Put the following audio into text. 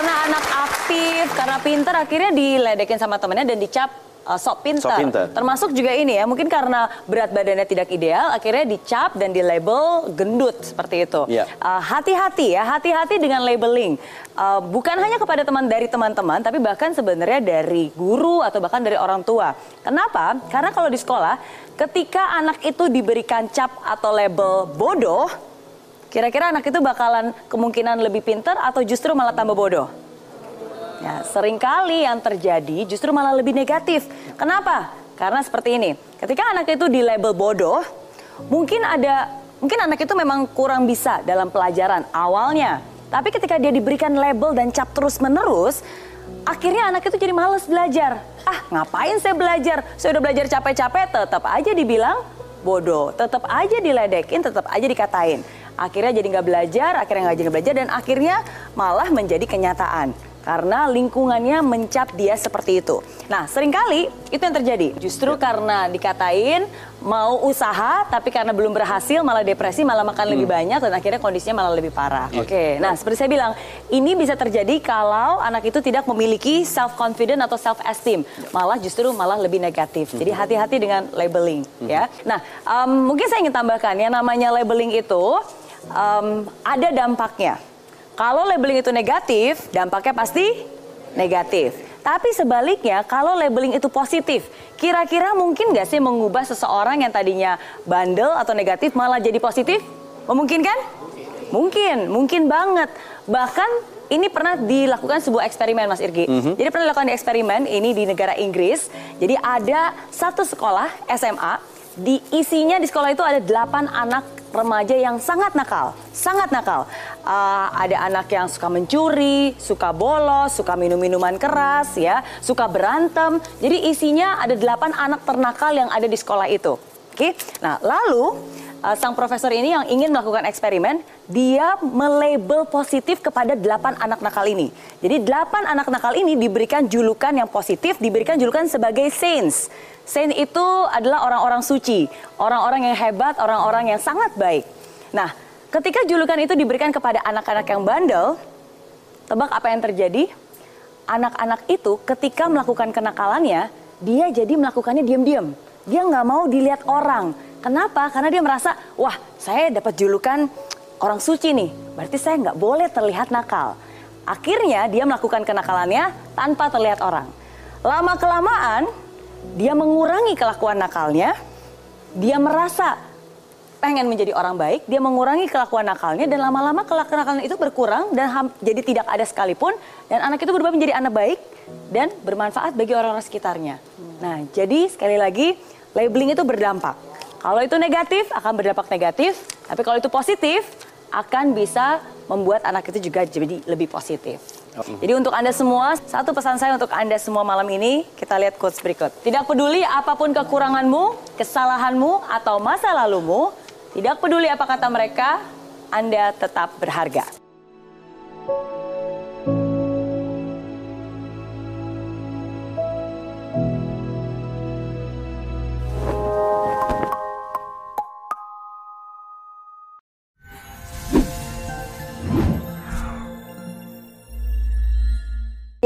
karena anak aktif, karena pinter akhirnya diledekin sama temennya dan dicap uh, sok pinter. Sok pinter. Termasuk juga ini ya, mungkin karena berat badannya tidak ideal, akhirnya dicap dan di label gendut seperti itu. Iya. Uh, hati-hati ya, hati-hati dengan labeling. Uh, bukan hanya kepada teman dari teman-teman, tapi bahkan sebenarnya dari guru atau bahkan dari orang tua. Kenapa? Karena kalau di sekolah, ketika anak itu diberikan cap atau label bodoh, kira-kira anak itu bakalan kemungkinan lebih pinter atau justru malah tambah bodoh? Ya, sering kali yang terjadi justru malah lebih negatif. Kenapa? Karena seperti ini. Ketika anak itu di label bodoh, mungkin ada mungkin anak itu memang kurang bisa dalam pelajaran awalnya. Tapi ketika dia diberikan label dan cap terus-menerus, akhirnya anak itu jadi males belajar. Ah, ngapain saya belajar? Saya udah belajar capek-capek, tetap aja dibilang bodoh, tetap aja diledekin, tetap aja dikatain. Akhirnya jadi nggak belajar, akhirnya nggak jadi belajar, dan akhirnya malah menjadi kenyataan karena lingkungannya mencap dia seperti itu. Nah, sering kali itu yang terjadi. Justru karena dikatain mau usaha tapi karena belum berhasil malah depresi, malah makan lebih banyak dan akhirnya kondisinya malah lebih parah. Oke. Nah, seperti saya bilang, ini bisa terjadi kalau anak itu tidak memiliki self confident atau self esteem, malah justru malah lebih negatif. Jadi hati-hati dengan labeling ya. Nah, em, mungkin saya ingin tambahkan ya namanya labeling itu em, ada dampaknya. Kalau labeling itu negatif, dampaknya pasti negatif. Tapi sebaliknya, kalau labeling itu positif, kira-kira mungkin nggak sih mengubah seseorang yang tadinya bandel atau negatif malah jadi positif? Memungkinkan? Mungkin, mungkin banget. Bahkan ini pernah dilakukan sebuah eksperimen Mas Irgi. Jadi pernah dilakukan di eksperimen ini di negara Inggris. Jadi ada satu sekolah SMA, di isinya di sekolah itu ada 8 anak remaja yang sangat nakal, sangat nakal. Uh, ada anak yang suka mencuri, suka bolos, suka minum minuman keras, ya, suka berantem. Jadi isinya ada 8 anak ternakal yang ada di sekolah itu. Oke, nah lalu uh, sang profesor ini yang ingin melakukan eksperimen, dia melabel positif kepada 8 anak nakal ini. Jadi 8 anak nakal ini diberikan julukan yang positif, diberikan julukan sebagai saints. Saint itu adalah orang-orang suci, orang-orang yang hebat, orang-orang yang sangat baik. Nah, ketika julukan itu diberikan kepada anak-anak yang bandel, tebak apa yang terjadi? Anak-anak itu ketika melakukan kenakalannya, dia jadi melakukannya diam-diam. Dia nggak mau dilihat orang. Kenapa? Karena dia merasa, wah saya dapat julukan orang suci nih, berarti saya nggak boleh terlihat nakal. Akhirnya dia melakukan kenakalannya tanpa terlihat orang. Lama kelamaan dia mengurangi kelakuan nakalnya, dia merasa pengen menjadi orang baik, dia mengurangi kelakuan nakalnya dan lama-lama kelakuan nakalnya itu berkurang dan jadi tidak ada sekalipun dan anak itu berubah menjadi anak baik dan bermanfaat bagi orang-orang sekitarnya. Nah, jadi sekali lagi labeling itu berdampak. Kalau itu negatif akan berdampak negatif, tapi kalau itu positif akan bisa membuat anak itu juga jadi lebih positif. Jadi untuk Anda semua, satu pesan saya untuk Anda semua malam ini, kita lihat quotes berikut. Tidak peduli apa pun kekuranganmu, kesalahanmu, atau masa lalumu, tidak peduli apa kata mereka, Anda tetap berharga.